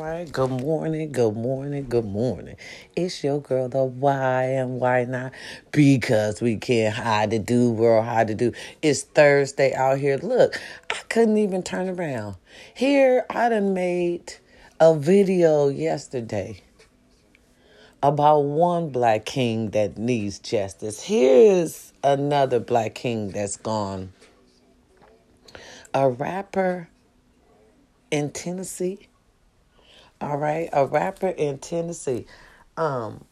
right. Good morning. Good morning. Good morning. It's your girl, the why and why not? Because we can't hide to do world hide to do. It's Thursday out here. Look, I couldn't even turn around. Here, I done made a video yesterday about one black king that needs justice. Here's another black king that's gone. A rapper in Tennessee. All right, a rapper in Tennessee. Um,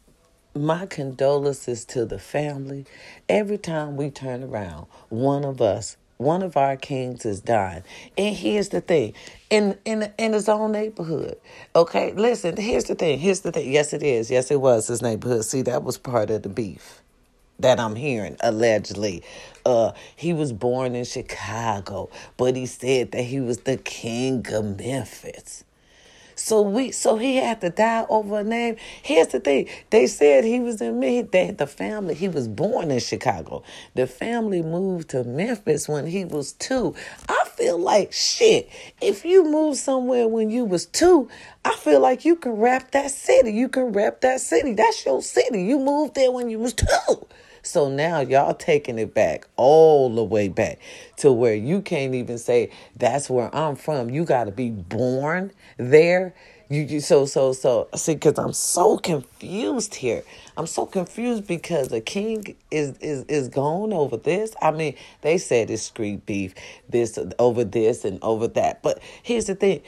my condolences to the family. Every time we turn around, one of us, one of our kings is dying. And here's the thing. In in in his own neighborhood. Okay, listen, here's the thing. Here's the thing. Yes, it is. Yes, it was his neighborhood. See, that was part of the beef that I'm hearing allegedly. Uh, he was born in Chicago, but he said that he was the king of Memphis. So we, so he had to die over a name. Here's the thing: they said he was in me. That the family, he was born in Chicago. The family moved to Memphis when he was two. I feel like shit. If you moved somewhere when you was two, I feel like you can rap that city. You can rap that city. That's your city. You moved there when you was two. So now y'all taking it back all the way back to where you can't even say that's where I'm from. You got to be born there. You, you so so so see because I'm so confused here. I'm so confused because the king is is is gone over this. I mean, they said it's street beef, this over this and over that. But here's the thing: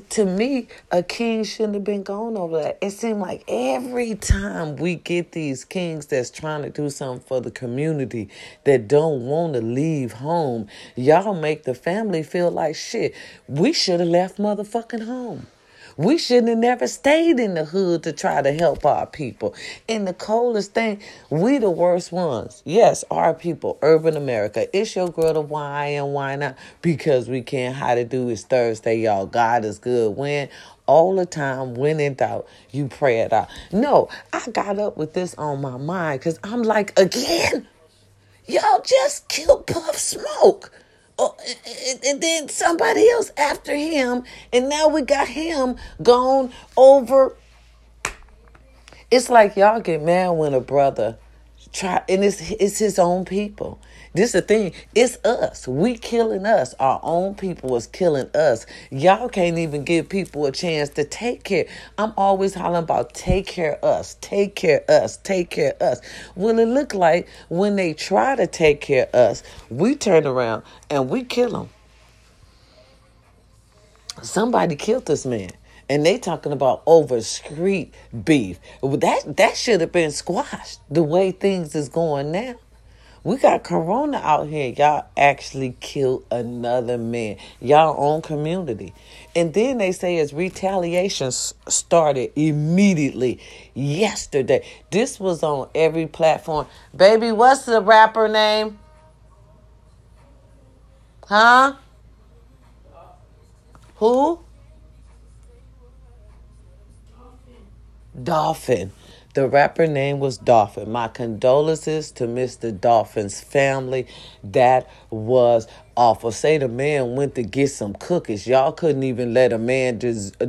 to me, a king shouldn't have been going over that. It seemed like every time we get these kings that's trying to do something for the community that don't want to leave home, y'all make the family feel like shit. We should have left motherfucking home. We shouldn't have never stayed in the hood to try to help our people. And the coldest thing, we the worst ones. Yes, our people, urban America. It's your girl to why and why not? Because we can't how to do is Thursday, y'all. God is good. When all the time when in doubt you pray it out no i got up with this on my mind because i'm like again y'all just killed Pop Smoke Oh, and, and then somebody else after him, and now we got him gone over. It's like y'all get mad when a brother try, and it's it's his own people. This the thing. It's us. We killing us. Our own people is killing us. Y'all can't even give people a chance to take care. I'm always hollering about take care us, take care us, take care us. Well, it look like when they try to take care of us, we turn around and we kill them. Somebody killed this man and they talking about over street beef. That that should have been squashed the way things is going now. We got corona out here. Y'all actually killed another man. Y'all own community. And then they say as retaliation started immediately yesterday. This was on every platform. Baby, what's the rapper name? Huh? Who? Dolphin. Dolphin. The rapper name was Dolphin. My condolences to Mr. Dolphin's family. That was awful. Say the man went to get some cookies. Y'all couldn't even let a man des- uh,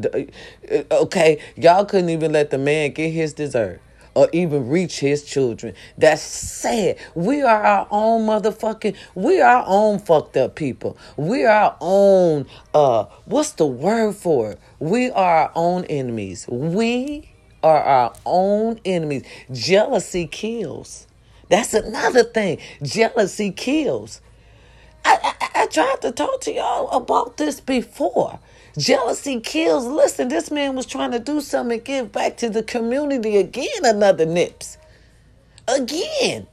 uh, okay, y'all couldn't even let the man get his dessert or even reach his children. That's sad. We are our own motherfucking, we are our own fucked up people. We are our own, uh, what's the word for it? We are our own enemies. We are our own enemies. Jealousy kills. That's another thing. Jealousy kills. I, I, I, tried to talk to y'all about this before. Jealousy kills. Listen, this man was trying to do something and give back to the community again, another nips. Again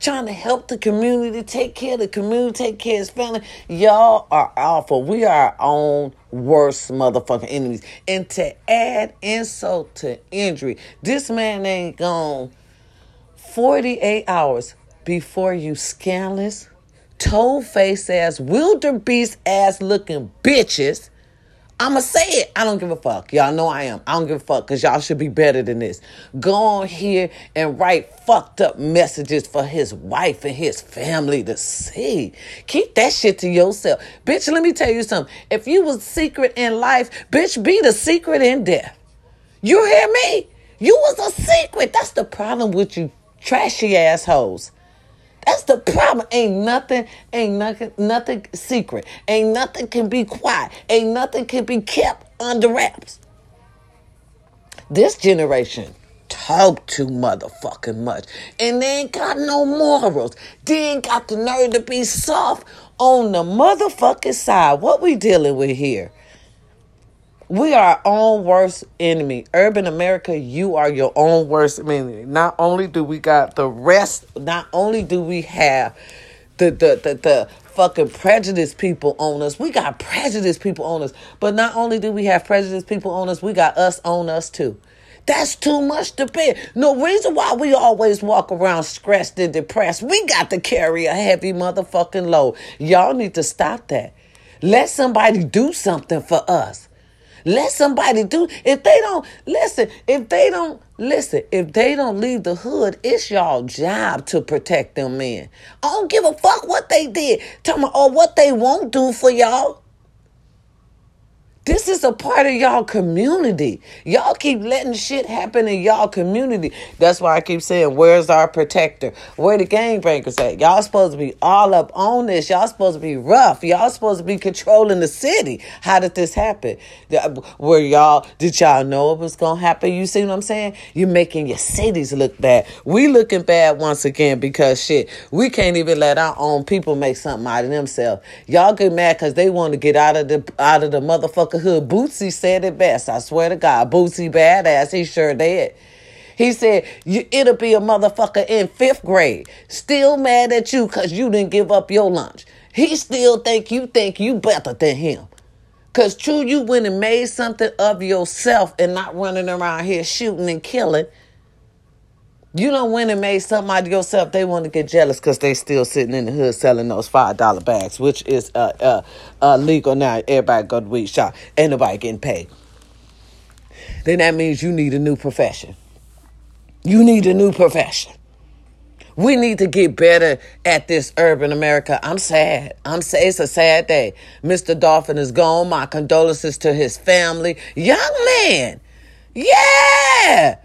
trying to help the community, take care of the community, take care of his family. Y'all are awful. We are our own worst motherfucking enemies. And to add insult to injury, this man ain't gone 48 hours before you scandalous, toe face ass, wildebeest ass looking bitches I'ma say it. I don't give a fuck. Y'all know I am. I don't give a fuck because y'all should be better than this. Go on here and write fucked up messages for his wife and his family to see. Keep that shit to yourself. Bitch, let me tell you something. If you was secret in life, bitch, be the secret in death. You hear me? You was a secret. That's the problem with you trashy assholes. That's the problem. Ain't nothing, ain't nothing, nothing secret. Ain't nothing can be quiet. Ain't nothing can be kept under wraps. This generation talk too motherfucking much. And they ain't got no morals. They ain't got the nerve to be soft on the motherfucking side. What we dealing with here? We are our own worst enemy. Urban America, you are your own worst enemy. Not only do we got the rest, not only do we have the the the, the fucking prejudiced people on us. We got prejudiced people on us. But not only do we have prejudiced people on us, we got us on us too. That's too much to bear. No reason why we always walk around stressed and depressed. We got to carry a heavy motherfucking load. Y'all need to stop that. Let somebody do something for us. Let somebody do. If they don't listen, if they don't listen, if they don't leave the hood, it's y'all job to protect them men. I don't give a fuck what they did. Tell me or what they won't do for y'all. This is a part of y'all community. Y'all keep letting shit happen in y'all community. That's why I keep saying, where's our protector? Where the gangbangers at? Y'all supposed to be all up on this. Y'all supposed to be rough. Y'all supposed to be controlling the city. How did this happen? Where y'all, did y'all know it was going to happen? You see what I'm saying? You're making your cities look bad. We looking bad once again because shit, we can't even let our own people make something out of themselves. Y'all get mad because they want to get out of the, out of the motherfucker hood. Bootsy said it best. I swear to God. Bootsy badass. He sure did. He said, you it'll be a motherfucker in fifth grade still mad at you because you didn't give up your lunch. He still think you think you better than him. Because true, you went and made something of yourself and not running around here shooting and killing. You don't win and made somebody yourself. They want to get jealous because they still sitting in the hood selling those five dollar bags, which is uh, uh, uh, legal now. Everybody go to weed shop. Ain't nobody getting paid. Then that means you need a new profession. You need a new profession. We need to get better at this urban America. I'm sad. I'm sad. It's a sad day. Mr. Dolphin is gone. My condolences to his family. Young man. Yeah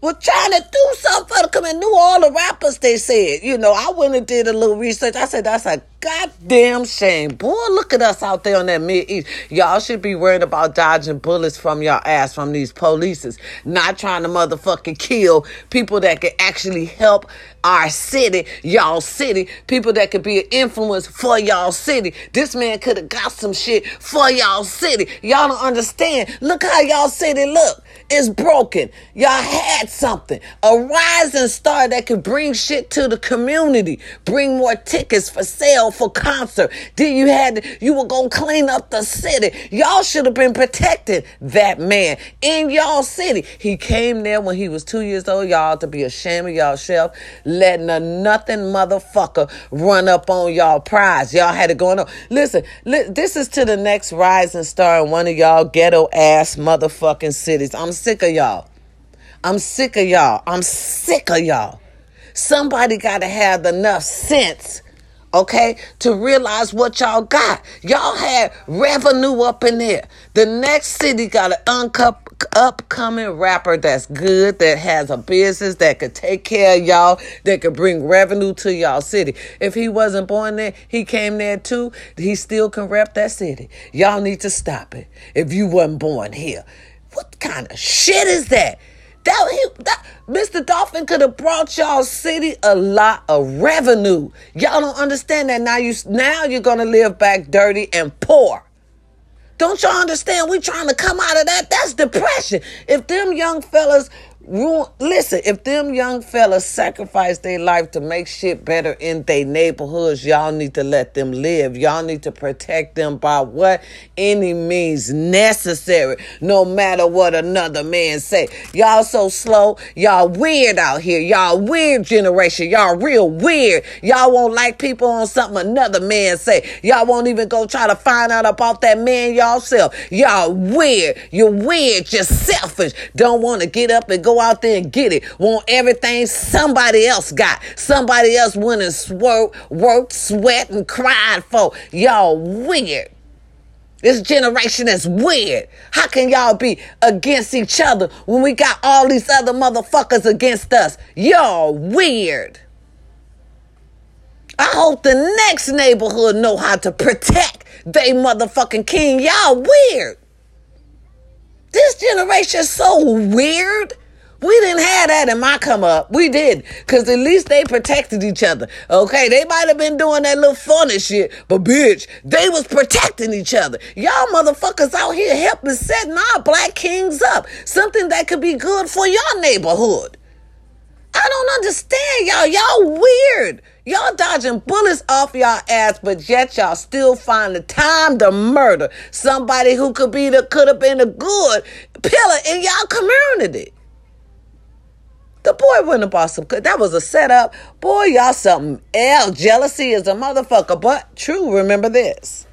was trying to do something for the community. Knew all the rappers they said. You know, I went and did a little research. I said, that's a goddamn shame. Boy, look at us out there on that mid east. Y'all should be worrying about dodging bullets from your ass from these polices. Not trying to motherfucking kill people that can actually help our city, y'all city, people that could be an influence for y'all city. This man could have got some shit for y'all city. Y'all don't understand. Look how y'all city look is broken. Y'all had something. A rising star that could bring shit to the community, bring more tickets for sale for concert. Then you had you were gonna clean up the city. Y'all should have been protecting that man in y'all city. He came there when he was two years old, y'all to be ashamed of y'all self, letting a nothing motherfucker run up on y'all prize. Y'all had it going on. Listen, li- this is to the next rising star in one of y'all ghetto ass motherfucking cities. I'm sick of y'all. I'm sick of y'all. I'm sick of y'all. Somebody got to have enough sense, okay, to realize what y'all got. Y'all had revenue up in there. The next city got an uncup upcoming rapper that's good, that has a business, that could take care of y'all, that could bring revenue to y'all city. If he wasn't born there, he came there too, he still can rep that city. Y'all need to stop it. If you wasn't born here. What kind of shit is that? That, he, that Mr. Dolphin could have brought y'all city a lot of revenue. Y'all don't understand that now. You now you're gonna live back dirty and poor. Don't y'all understand? We trying to come out of that. That's depression. If them young fellas Listen, if them young fellas sacrifice their life to make shit better in their neighborhoods, y'all need to let them live. Y'all need to protect them by what any means necessary, no matter what another man say. Y'all so slow. Y'all weird out here. Y'all weird generation. Y'all real weird. Y'all won't like people on something another man say. Y'all won't even go try to find out about that man y'all self. Y'all weird. You're weird. You're selfish. Don't want to get up and go out there and get it. Want everything somebody else got. Somebody else went and swerved, worked, sweat, and cried for. Y'all weird. This generation is weird. How can y'all be against each other when we got all these other motherfuckers against us? Y'all weird. I hope the next neighborhood know how to protect they motherfucking king. Y'all weird. This generation is so weird. We didn't have that in my come up. We did. Cause at least they protected each other. Okay. They might have been doing that little funny shit, but bitch, they was protecting each other. Y'all motherfuckers out here helping setting our black kings up. Something that could be good for your neighborhood. I don't understand y'all. Y'all weird. Y'all dodging bullets off y'all ass, but yet y'all still find the time to murder somebody who could be the could have been a good pillar in y'all community. The boy wouldn't have bought some. That was a setup. Boy, y'all something else. Jealousy is a motherfucker. But true, remember this.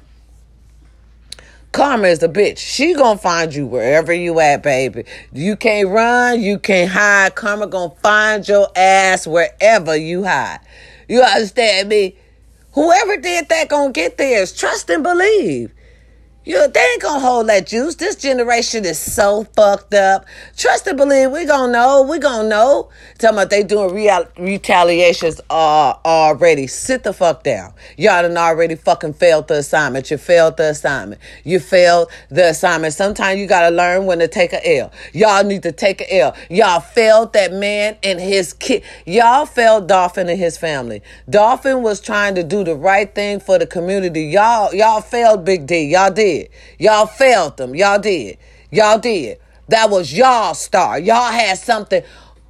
Karma is a bitch. She gonna find you wherever you at, baby. You can't run, you can't hide. Karma gonna find your ass wherever you hide. You understand me? Whoever did that gonna get theirs. Trust and believe. You, they ain't gonna hold that juice. This generation is so fucked up. Trust and believe. We gonna know. We gonna know. Talking about they doing real, retaliations uh, already. Sit the fuck down. Y'all done already fucking failed the assignment. You failed the assignment. You failed the assignment. Sometimes you gotta learn when to take a L. Y'all need to take a L. Y'all failed that man and his kid. Y'all failed Dolphin and his family. Dolphin was trying to do the right thing for the community. Y'all, y'all failed Big D. Y'all did did. Y'all failed them. Y'all did. Y'all did. That was y'all star. Y'all had something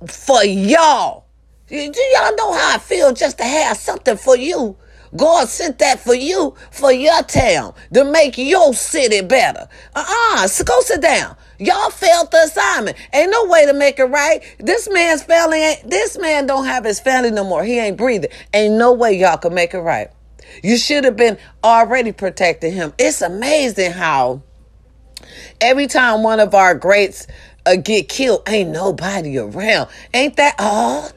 for y'all. Do y'all know how I feel just to have something for you? God sent that for you, for your town, to make your city better. Uh-uh, so go sit down. Y'all failed the assignment. Ain't no way to make it right. This man's family ain't, this man don't have his family no more. He ain't breathing. Ain't no way y'all can make it right. You should have been already protecting him. It's amazing how every time one of our greats uh, get killed, ain't nobody around. Ain't that odd?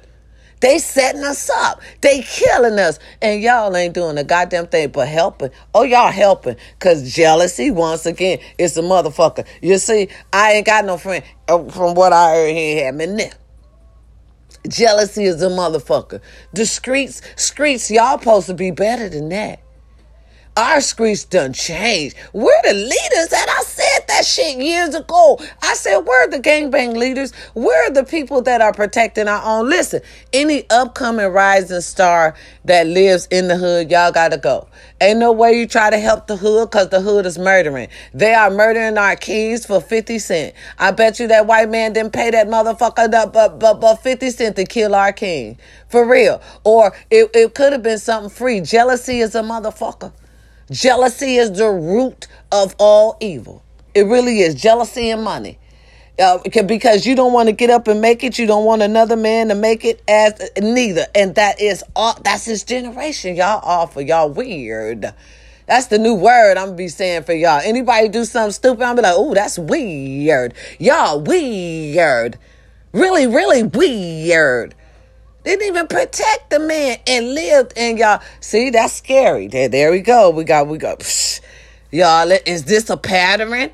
They setting us up. They killing us. And y'all ain't doing a goddamn thing but helping. Oh, y'all helping. Cause jealousy, once again, is a motherfucker. You see, I ain't got no friend. Uh, from what I heard, he had me now. Jealousy is a motherfucker. The streets, streets, y'all supposed to be better than that. Our streets done changed. We're the leaders I said that shit years ago. I said, we're the gangbang leaders. We're the people that are protecting our own. Listen, any upcoming rising star that lives in the hood, y'all gotta go. Ain't no way you try to help the hood because the hood is murdering. They are murdering our keys for 50 cent. I bet you that white man didn't pay that motherfucker but, but, but 50 cent to kill our king. For real. Or it, it could have been something free. Jealousy is a motherfucker. Jealousy is the root of all evil. It really is. Jealousy and money. Uh, because you don't want to get up and make it. You don't want another man to make it as neither. And that is all, that's his generation. Y'all awful. Y'all weird. That's the new word I'm gonna be saying for y'all. Anybody do something stupid, I'm be like, oh, that's weird. Y'all weird. Really, really weird. Didn't even protect the man and lived and y'all. See, that's scary. There, there we go. We got, we got, psh, y'all. Is this a pattern?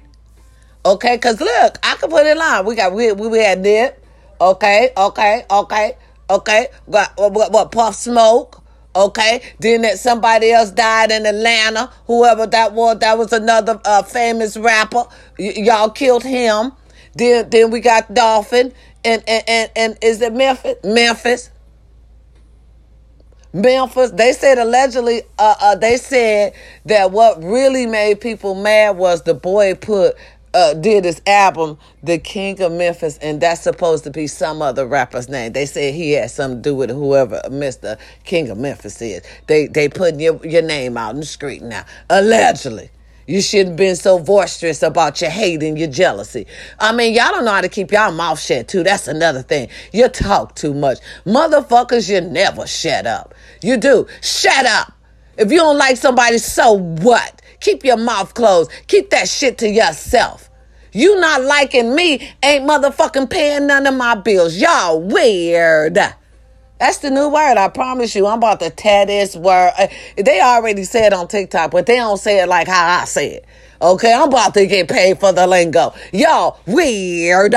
Okay, cause look, I can put it line. We got, we we, we had dip. Okay, okay, okay, okay. Got what, what? Pop Smoke. Okay, then that somebody else died in Atlanta. Whoever that was, that was another uh, famous rapper. Y- y'all killed him. Then, then we got Dolphin, and and and, and is it Memphis? Memphis. Memphis. They said allegedly, uh, uh, they said that what really made people mad was the boy put uh, did this album, The King of Memphis, and that's supposed to be some other rapper's name. They said he had something to do with whoever Mr. King of Memphis is. They they putting your, your name out in the street now, allegedly. You shouldn't have been so boisterous about your hate and your jealousy. I mean, y'all don't know how to keep y'all mouth shut, too. That's another thing. You talk too much. Motherfuckers, you never shut up. You do. Shut up. If you don't like somebody, so what? Keep your mouth closed. Keep that shit to yourself. You not liking me ain't motherfucking paying none of my bills. Y'all weird. That's the new word. I promise you. I'm about to tear this word. Uh, they already said on TikTok, but they don't say it like how I say it. Okay, I'm about to get paid for the lingo. Y'all weird.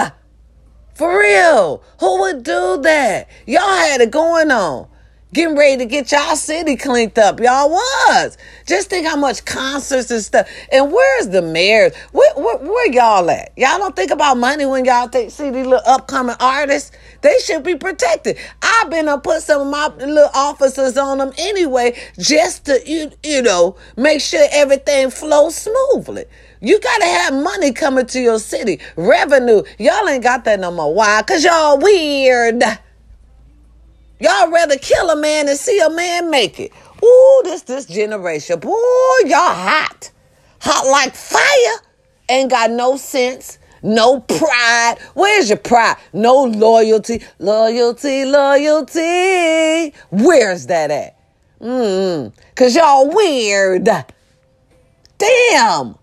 For real. Who would do that? Y'all had it going on getting ready to get y'all city cleaned up. Y'all was. Just think how much concerts and stuff. And where's the mayor? Where, where, where, y'all at? Y'all don't think about money when y'all see these little upcoming artists? They should be protected. I've been to put some of my little officers on them anyway, just to, you, you know, make sure everything flows smoothly. You gotta have money coming to your city. Revenue. Y'all ain't got that no more. Why? Cause y'all weird. Y'all rather kill a man than see a man make it. Ooh, this this generation. Boy, y'all hot. Hot like fire. Ain't got no sense. No pride. Where's your pride? No loyalty. Loyalty, loyalty. Where's that at? Mm. Cause y'all weird. Damn.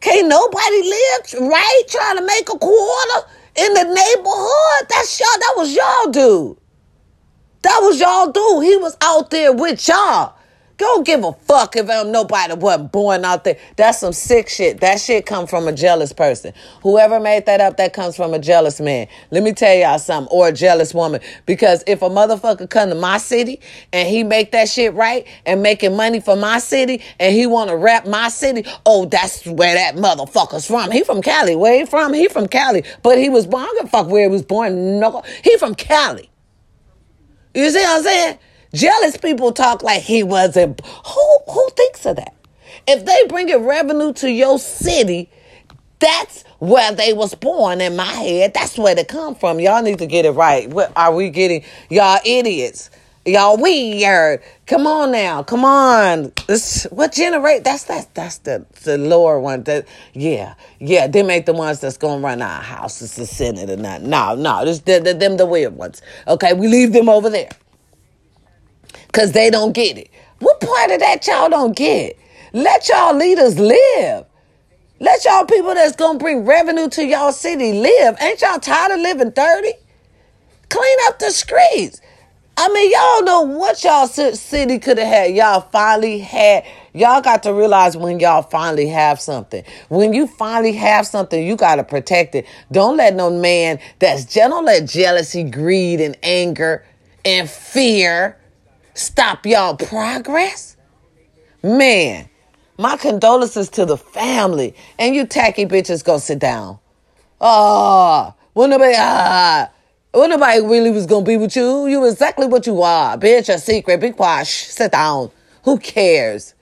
Can't nobody live right trying to make a quarter in the neighborhood? That's y'all. That was y'all dude. That was y'all do. He was out there with y'all. Don't give a fuck if um, nobody wasn't born out there. That's some sick shit. That shit come from a jealous person. Whoever made that up, that comes from a jealous man. Let me tell y'all something, or a jealous woman. Because if a motherfucker come to my city and he make that shit right and making money for my city and he want to rap my city, oh, that's where that motherfucker's from. He from Cali. Where he from? He from Cali. But he was born. I don't give a fuck where he was born. No, he from Cali. You see what I'm saying? Jealous people talk like he wasn't. Who who thinks of that? If they bring in revenue to your city, that's where they was born in my head. That's where they come from. Y'all need to get it right. What are we getting? Y'all idiots. Y'all weird. Come on now. Come on. This what generate that's that that's the the lower one. That yeah. Yeah, they make the ones that's gonna run our houses, the Senate and that. No, no, this the, the, them the weird ones. Okay, we leave them over there. Cause they don't get it. What part of that y'all don't get? Let y'all leaders live. Let y'all people that's gonna bring revenue to y'all city live. Ain't y'all tired of living 30? Clean up the streets. I mean, y'all know what y'all city could have had. Y'all finally had. Y'all got to realize when y'all finally have something. When you finally have something, you got to protect it. Don't let no man that's don't let jealousy, greed, and anger and fear stop y'all progress. Man, my condolences to the family. And you tacky bitches go sit down. Oh, when nobody ah when nobody really was gonna be with you, you exactly what you are. Bitch, a secret. Be quiet. Shh, sit down. Who cares?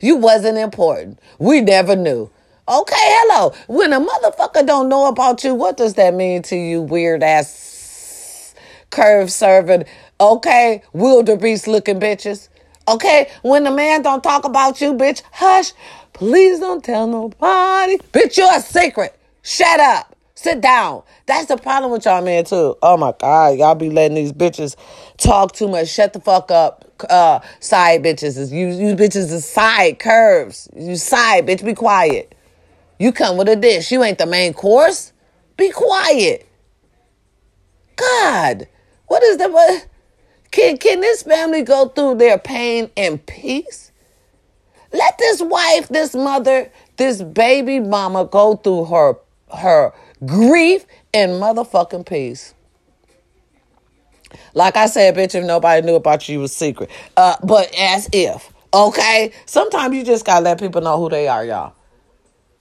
You wasn't important. We never knew. Okay, hello. When a motherfucker don't know about you, what does that mean to you, weird ass curve serving? Okay, wildebeest looking bitches. Okay, when the man don't talk about you, bitch, hush. Please don't tell nobody. Bitch, you're a secret. Shut up. Sit down. That's the problem with y'all, man, too. Oh my God. Y'all be letting these bitches talk too much. Shut the fuck up. Uh, side bitches. You, you bitches is side curves. You side, bitch. Be quiet. You come with a dish. You ain't the main course. Be quiet. God. What is the what? Can, can this family go through their pain in peace? Let this wife, this mother, this baby mama go through her her grief, and motherfucking peace. Like I said, bitch, if nobody knew about you, was secret. Uh, but as if, okay? Sometimes you just gotta let people know who they are, y'all.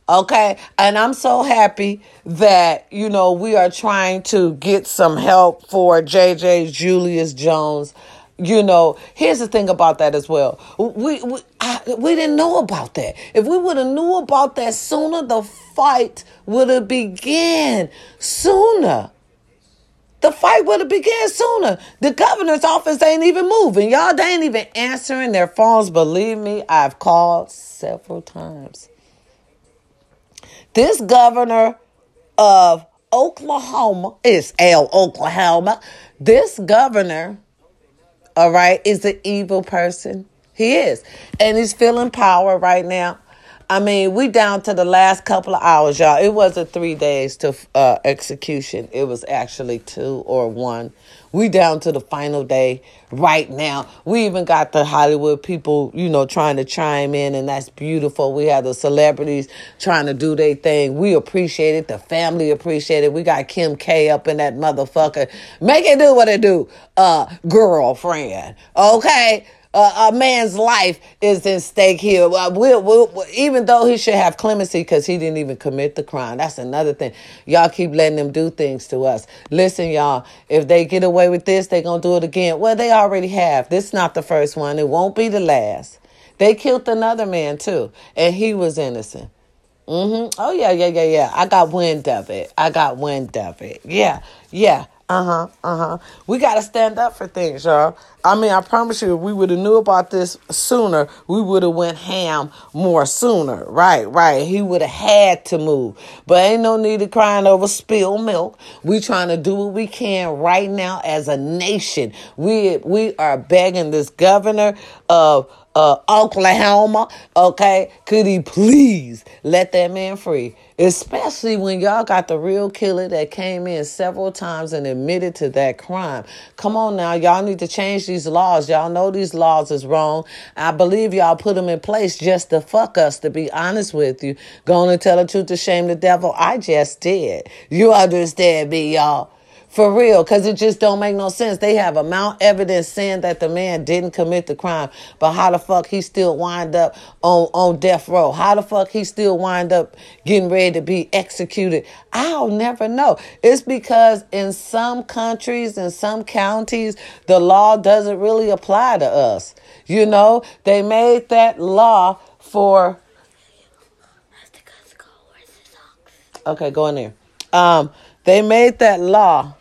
Okay? And I'm so happy that, you know, we are trying to get some help for JJ Julius Jones You know, here's the thing about that as well. We we, I, we didn't know about that. If we would have knew about that sooner, the fight would have began sooner. The fight would have began sooner. The governor's office ain't even moving. Y'all, they ain't even answering their phones. Believe me, I've called several times. This governor of Oklahoma is L. Oklahoma. This governor all right, is an evil person. He is. And he's feeling power right now. I mean, we down to the last couple of hours, y'all. It wasn't three days to uh, execution. It was actually two or one. We down to the final day right now. We even got the Hollywood people, you know, trying to chime in, and that's beautiful. We have the celebrities trying to do their thing. We appreciate it. The family appreciate it. We got Kim K up in that motherfucker. Make it do what it do, uh, girlfriend. Okay? Uh, a man's life is in stake here. Uh, we'll, we'll, even though he should have clemency because he didn't even commit the crime. That's another thing. Y'all keep letting them do things to us. Listen, y'all, if they get away with this, they're going to do it again. Well, they already have. This is not the first one. It won't be the last. They killed another man too, and he was innocent. Mm-hmm. Oh yeah, yeah, yeah, yeah. I got wind of it. I got wind of it. Yeah, yeah. Uh huh. Uh huh. We got to stand up for things, y'all. I mean, I promise you, if we would have knew about this sooner, we would have went ham more sooner. Right, right. He would have had to move. But ain't no need to crying over spilled milk. We trying to do what we can right now as a nation. We we are begging this governor of uh, Oklahoma, okay? Could he please let that man free? Especially when y'all got the real killer that came in several times and admitted to that crime. Come on now, y'all need to change these laws. Y'all know these laws is wrong. I believe y'all put them in place just to fuck us, to be honest with you. Going to tell the truth to shame the devil. I just did. You understand me, y'all? For real, because it just don't make no sense. They have amount evidence saying that the man didn't commit the crime, but how the fuck he still wind up on, on death row? How the fuck he still wind up getting ready to be executed? I'll never know. It's because in some countries, in some counties, the law doesn't really apply to us. You know, they made that law for. Okay, go in there. Um, they made that law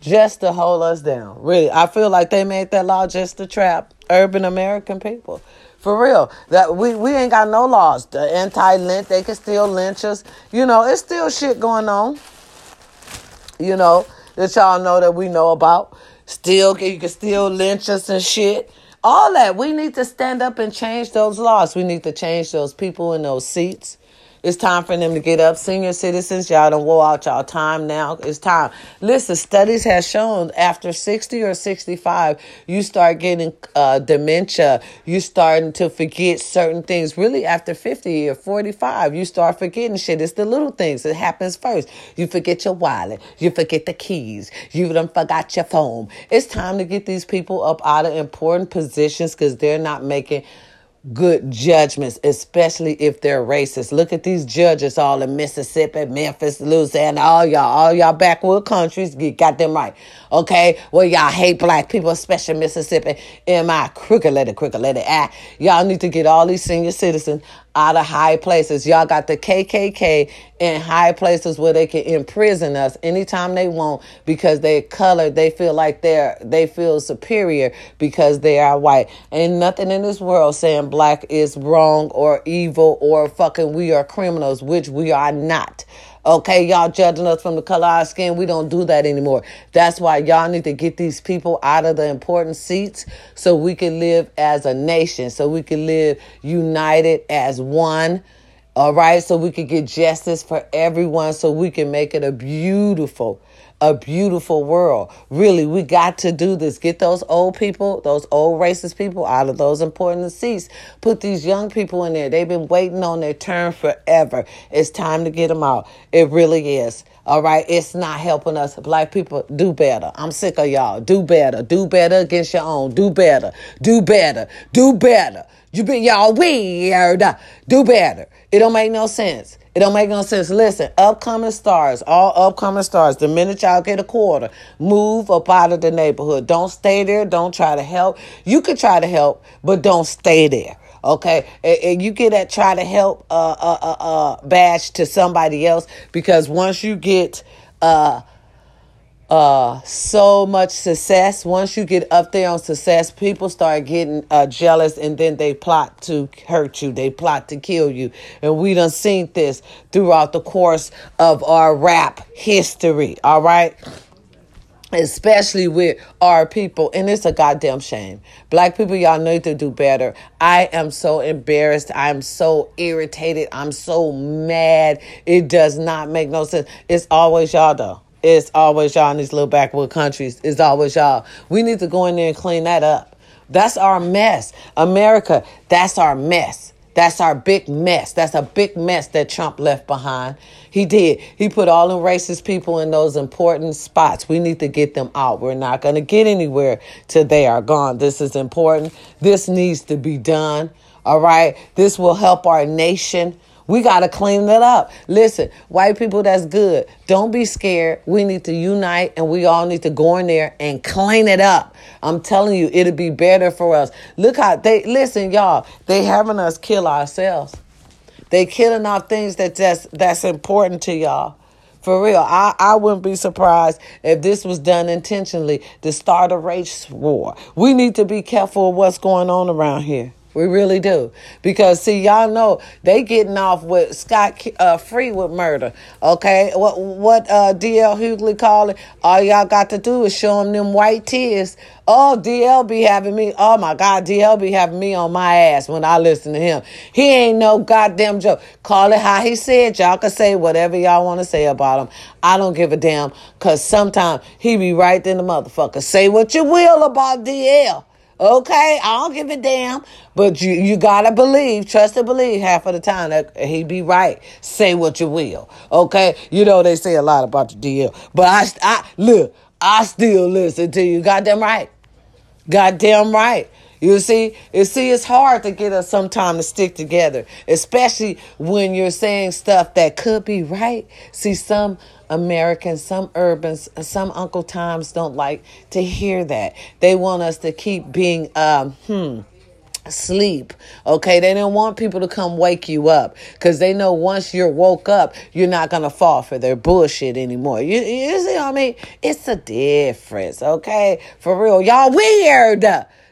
just to hold us down. Really, I feel like they made that law just to trap urban American people. For real, that we, we ain't got no laws. The anti-lynch, they can still lynch us. You know, it's still shit going on. You know that y'all know that we know about. Still, you can still lynch us and shit. All that we need to stand up and change those laws. We need to change those people in those seats. It's time for them to get up. Senior citizens, y'all don't wore out y'all time now. It's time. Listen, studies have shown after 60 or 65, you start getting uh, dementia. You starting to forget certain things. Really, after 50 or 45, you start forgetting shit. It's the little things that happens first. You forget your wallet. You forget the keys. You done forgot your phone. It's time to get these people up out of important positions because they're not making good judgments, especially if they're racist. Look at these judges all in Mississippi, Memphis, Louisiana, all y'all, all y'all backwood countries, get got them right. Okay? Well, y'all hate black people, especially Mississippi. Am I crooked letter, crooked letter? Ah, y'all need to get all these senior citizens out of high places. Y'all got the KKK in high places where they can imprison us anytime they want because they're colored. They feel like they're they feel superior because they are white. Ain't nothing in this world saying black is wrong or evil or fucking we are criminals, which we are not. Okay, y'all judging us from the color of our skin. We don't do that anymore. That's why y'all need to get these people out of the important seats so we can live as a nation, so we can live united as one. All right, so we can get justice for everyone, so we can make it a beautiful, a beautiful world. Really, we got to do this. Get those old people, those old racist people out of those important seats. Put these young people in there. They've been waiting on their turn forever. It's time to get them out. It really is. All right, it's not helping us. Black people, do better. I'm sick of y'all. Do better. Do better against your own. Do better. Do better. Do better. You been y'all weird. Do better. It don't make no sense. It don't make no sense. Listen, upcoming stars, all upcoming stars, the minute y'all get a quarter, move up out of the neighborhood. Don't stay there. Don't try to help. You can try to help, but don't stay there. Okay, and, and you get that try to help uh, uh, uh, uh, badge to somebody else because once you get uh, uh, so much success. Once you get up there on success, people start getting uh, jealous and then they plot to hurt you. They plot to kill you. And we done seen this throughout the course of our rap history. All right? Especially with our people. And it's a goddamn shame. Black people y'all need to do better. I am so embarrassed. I'm so irritated. I'm so mad. It does not make no sense. It's always y'all though it's always y'all in these little backwood countries. It's always y'all. We need to go in there and clean that up. That's our mess. America, that's our mess. That's our big mess. That's a big mess that Trump left behind. He did. He put all the racist people in those important spots. We need to get them out. We're not going to get anywhere till they are gone. This is important. This needs to be done. All right. This will help our nation. We got to clean that up. Listen, white people, that's good. Don't be scared. We need to unite and we all need to go in there and clean it up. I'm telling you, it'll be better for us. Look how they, listen, y'all, they having us kill ourselves. They killing off things that that's, that's important to y'all. For real, I, I wouldn't be surprised if this was done intentionally to start a race war. We need to be careful of what's going on around here. We really do. Because see, y'all know they getting off with Scott uh, free with murder. Okay, what what uh, DL Hughley call it? All y'all got to do is show them them white tears. Oh, DL be having me. Oh my God, DL be having me on my ass when I listen to him. He ain't no goddamn joke. Call it how he said. Y'all can say whatever y'all want to say about him. I don't give a damn. Cause sometimes he be right in the motherfucker. Say what you will about DL. Okay, I don't give a damn. But you, you gotta believe, trust and believe half of the time that he be right. Say what you will. Okay? You know they say a lot about the DL. But I, I look, I still listen to you. Goddamn right. Goddamn right. You see, you see, it's hard to get us sometime to stick together, especially when you're saying stuff that could be right. See, some Americans, some urbans, some Uncle Toms don't like to hear that. They want us to keep being, um, hmm, sleep. Okay, they don't want people to come wake you up because they know once you're woke up, you're not gonna fall for their bullshit anymore. You, you see what I mean? It's a difference. Okay, for real, y'all weird.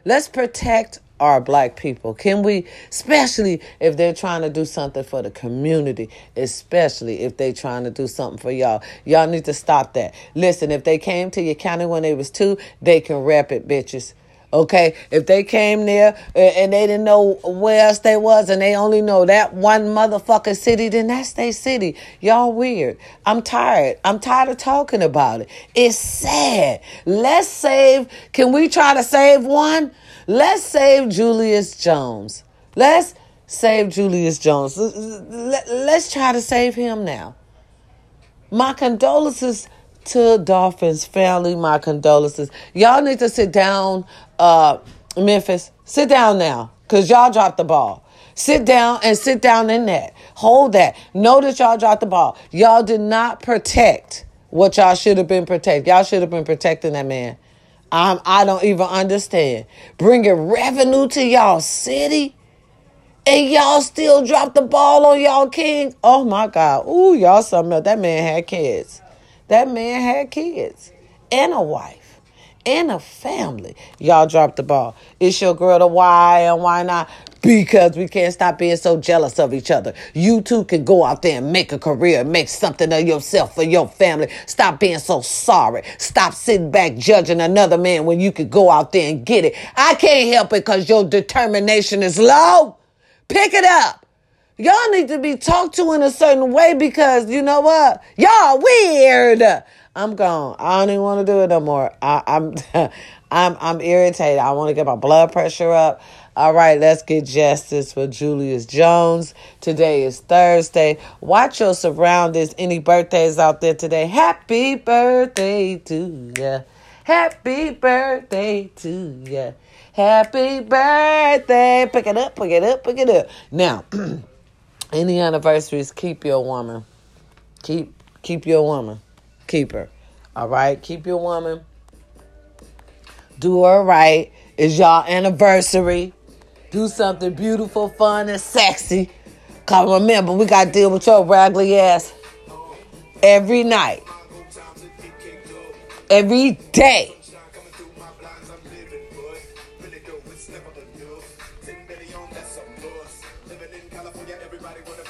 Let's protect our black people? Can we, especially if they're trying to do something for the community, especially if they're trying to do something for y'all? Y'all need to stop that. Listen, if they came to your county when they was two, they can rep it, bitches. Okay, if they came there and they didn't know where else they was and they only know that one motherfucking city, then that's their city. Y'all weird. I'm tired. I'm tired of talking about it. It's sad. Let's save. Can we try to save one? Let's save Julius Jones. Let's save Julius Jones. Let's try to save him now. My condolences to Dolphins family. My condolences. Y'all need to sit down, uh, Memphis. Sit down now, cause y'all dropped the ball. Sit down and sit down in that. Hold that. Know that y'all dropped the ball. Y'all did not protect what y'all should have been protecting. Y'all should have been protecting that man. I'm, I don't even understand. Bringing revenue to y'all city and y'all still drop the ball on y'all king. Oh my God. Ooh, y'all something else. That man had kids. That man had kids and a wife and a family. Y'all dropped the ball. It's your girl the why and why not? because we can't stop being so jealous of each other. You too can go out there and make a career, make something of yourself for your family. Stop being so sorry. Stop sitting back judging another man when you could go out there and get it. I can't help it because your determination is low. Pick it up. Y'all need to be talked to in a certain way because you know what? Y'all weird. I'm gone. I don't even want to do it no more. I, I'm, I'm, I'm irritated. I want to get my blood pressure up. All right, let's get justice for Julius Jones. Today is Thursday. Watch your surroundings. Any birthdays out there today? Happy birthday to ya. Happy birthday to ya. Happy birthday. Pick it up, pick it up, pick it up. Now, Any anniversaries, keep your woman. Keep keep your woman. Keep her. All right? Keep your woman. Do her right. It's y'all anniversary. Do something beautiful, fun, and sexy. Cause remember, we gotta deal with your raggedy ass every night. Every day.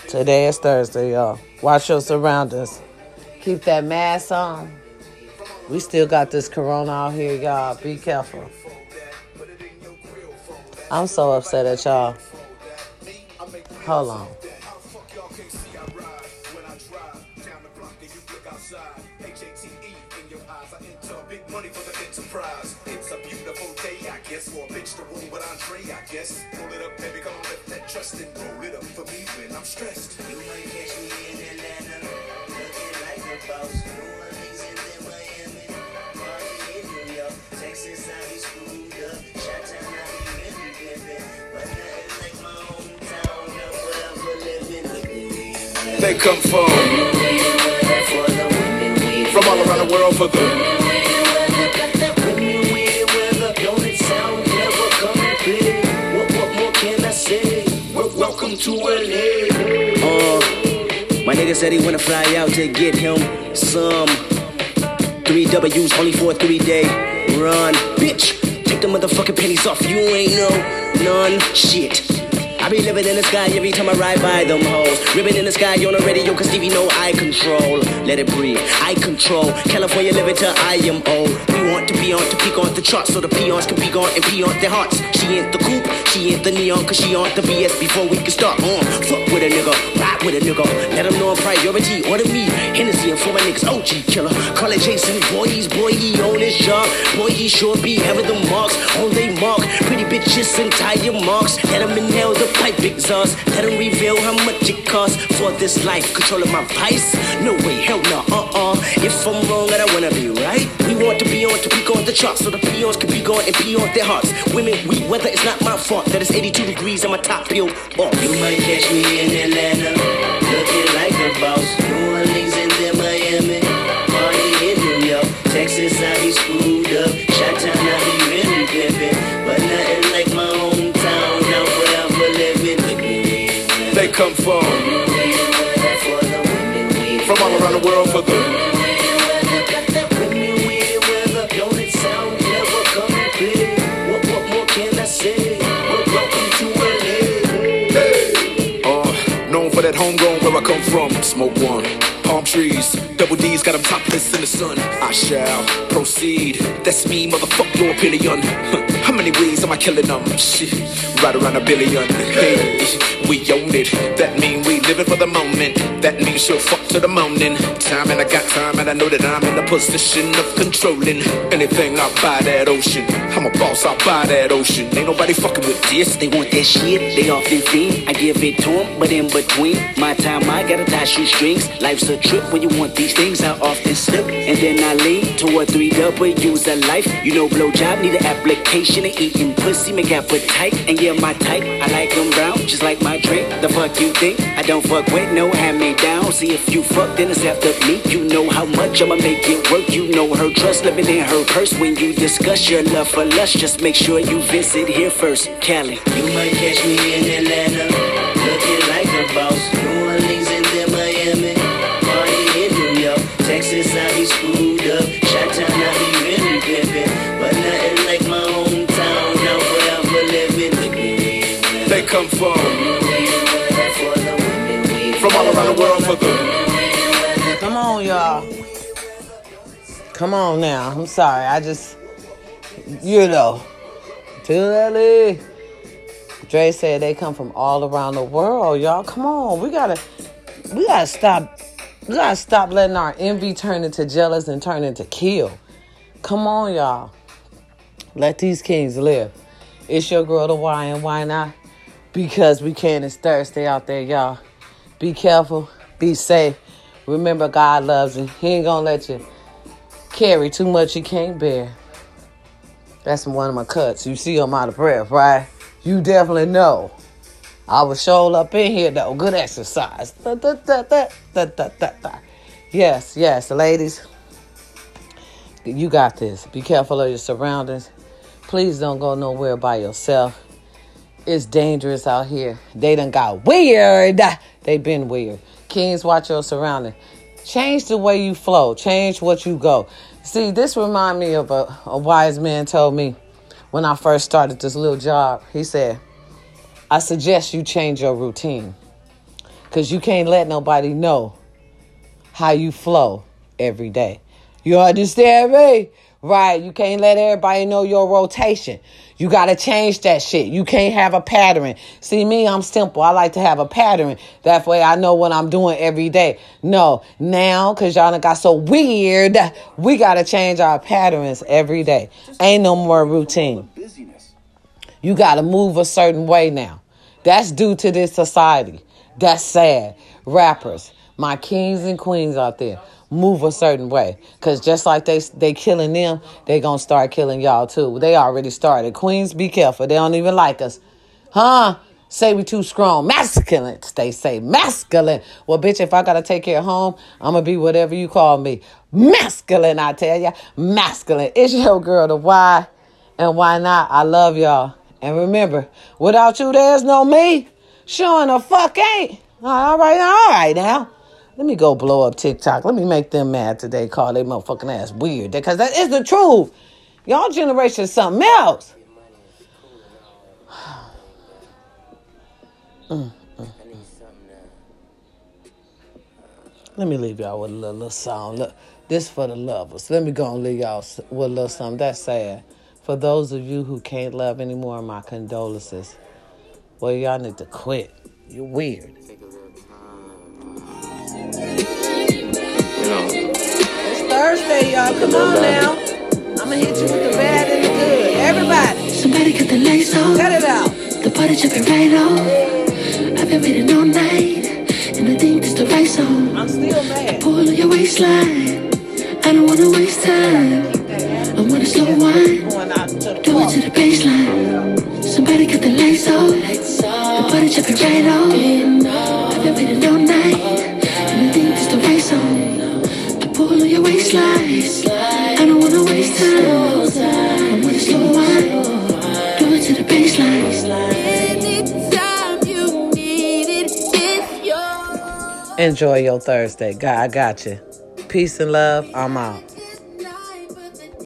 Today is Thursday, y'all. Watch your surroundings. Keep that mask on. We still got this corona out here, y'all. Be careful. I'm so upset at y'all. Hold on. It's a beautiful day, I guess, for a bitch to roll with Andre, I guess. Pull it up, baby, come on, lift that trust and roll stressed. You might catch me in Atlanta, looking like a boss. New Orleans and then Miami, in New York, Texas, I be screwed up. I be really pimping, but nothing like my hometown, no forever living. They come from from all around the world for the to LA. Uh, my nigga said he wanna fly out to get him some three W's only for a three day run. Bitch, take the motherfucking pennies off. You ain't no none shit. I be living in the sky every time I ride by them hoes. Ribbon in the sky on the radio, cause Stevie know I control. Let it breathe, I control. California living till I am old. We want to be on to peak on the charts so the peons can be gone and pee on their hearts. She ain't the coupe, she ain't the neon, cause she on the BS before we can start on. Fuck with a nigga, ride with a nigga. Let them know I'm priority, order me. Hennessy and for my niggas, OG killer. Call it Jason, boy, he's boy, he on his job. Boy, he sure be having the marks on they mark. Pretty bitches and tire marks. Let them inhale the pipe exhaust. Let them reveal how much it costs for this life. Controlling my vice? No way, hell no, uh uh. If I'm wrong, I don't wanna be right. We want to be on to peak on the charts so the peons can be gone and pee on their hearts. Women, we weather it's not my fault. that it's 82 degrees and my top peeled off. Oh. You might catch me in Atlanta, looking like a boss. New Orleans and then Miami, party in New York, Texas, I be screwed up. Chi-town, I be really pimping, but nothing like my hometown. Now forever living with me. They come from from all around the world for the homegrown where I come from. Smoke one, palm trees, double D's got them topless in the sun. I shall proceed. That's me, motherfuck your opinion. How many ways am I killing them? Shit, right around a billion. Hey, we own it. That mean we living for the moment. That means she'll fuck to the morning. Time and I got time and I know that I'm in a position of controlling anything out by that ocean. I'm a boss out by that ocean. Ain't nobody fucking with this. They want that shit, they often fiend. I give it to them, but in between my time, I gotta tie shoestrings. Life's a trip when you want these things. I often slip, and then I lean toward three W's of life. You know, blowjob need an application and eating pussy, make appetite. And yeah, my type, I like them brown, just like my drink. The fuck you think? I don't fuck with no hand me down. See if you fuck, then it's after me. You know how much I'ma make it work. You know her trust living in her purse. When you discuss your love for lust, just make sure you visit here first. Cali, you might catch me in Atlanta, Come on, y'all. Come on now. I'm sorry. I just, you know, early. Dre said they come from all around the world, y'all. Come on, we gotta, we gotta stop. We gotta stop letting our envy turn into jealous and turn into kill. Come on, y'all. Let these kings live. It's your girl, the why and why not? Because we can. It's Thursday out there, y'all. Be careful. Be safe. Remember, God loves you. He ain't gonna let you carry too much you can't bear. That's one of my cuts. You see I'm out of breath, right? You definitely know I was show up in here though. Good exercise. Da, da, da. Yes, yes, ladies. You got this. Be careful of your surroundings. Please don't go nowhere by yourself. It's dangerous out here. They done got weird. They been weird. Kings, watch your surroundings. Change the way you flow. Change what you go. See, this remind me of a, a wise man told me when I first started this little job. He said, I suggest you change your routine. Cause you can't let nobody know how you flow every day. You understand me? Right. You can't let everybody know your rotation. You got to change that shit. You can't have a pattern. See, me, I'm simple. I like to have a pattern. That way I know what I'm doing every day. No, now, because y'all done got so weird, we got to change our patterns every day. Ain't no more routine. You got to move a certain way now. That's due to this society. That's sad. Rappers, my kings and queens out there move a certain way. Cause just like they they killing them, they gonna start killing y'all too. They already started. Queens, be careful. They don't even like us. Huh? Say we too strong. Masculine, they say. Masculine. Well, bitch, if I gotta take care of home, I'm gonna be whatever you call me. Masculine, I tell ya. Masculine. It's your girl, the why and why not. I love y'all. And remember, without you, there's no me. Showing the fuck ain't. All right, all right now. Let me go blow up TikTok. Let me make them mad today. Call they motherfucking ass weird. Because that is the truth. Y'all generation is something else. Mm, mm, mm. Let me leave y'all with a little, little song. Look, this for the lovers. Let me go and leave y'all with a little something. That's sad. For those of you who can't love anymore, my condolences. Well, y'all need to quit. You're weird. Y'all. Come on now. I'ma hit you with the bad and the good. Everybody. Somebody cut the lights on. Cut it out. The party jumping right on. I've been waiting all night, and I think this the right song. I'm still mad. Pull on your waistline. I don't wanna waste time. I wanna slow wine. Going to the Do it to the baseline. Somebody cut the lights off. The party jumping right on. I've been waiting all night, your waistline. I don't wanna waste time. I wanna slow wine. Do it to the baseline. Anytime you need it. Enjoy your Thursday. God, I got you. Peace and love. I'm out.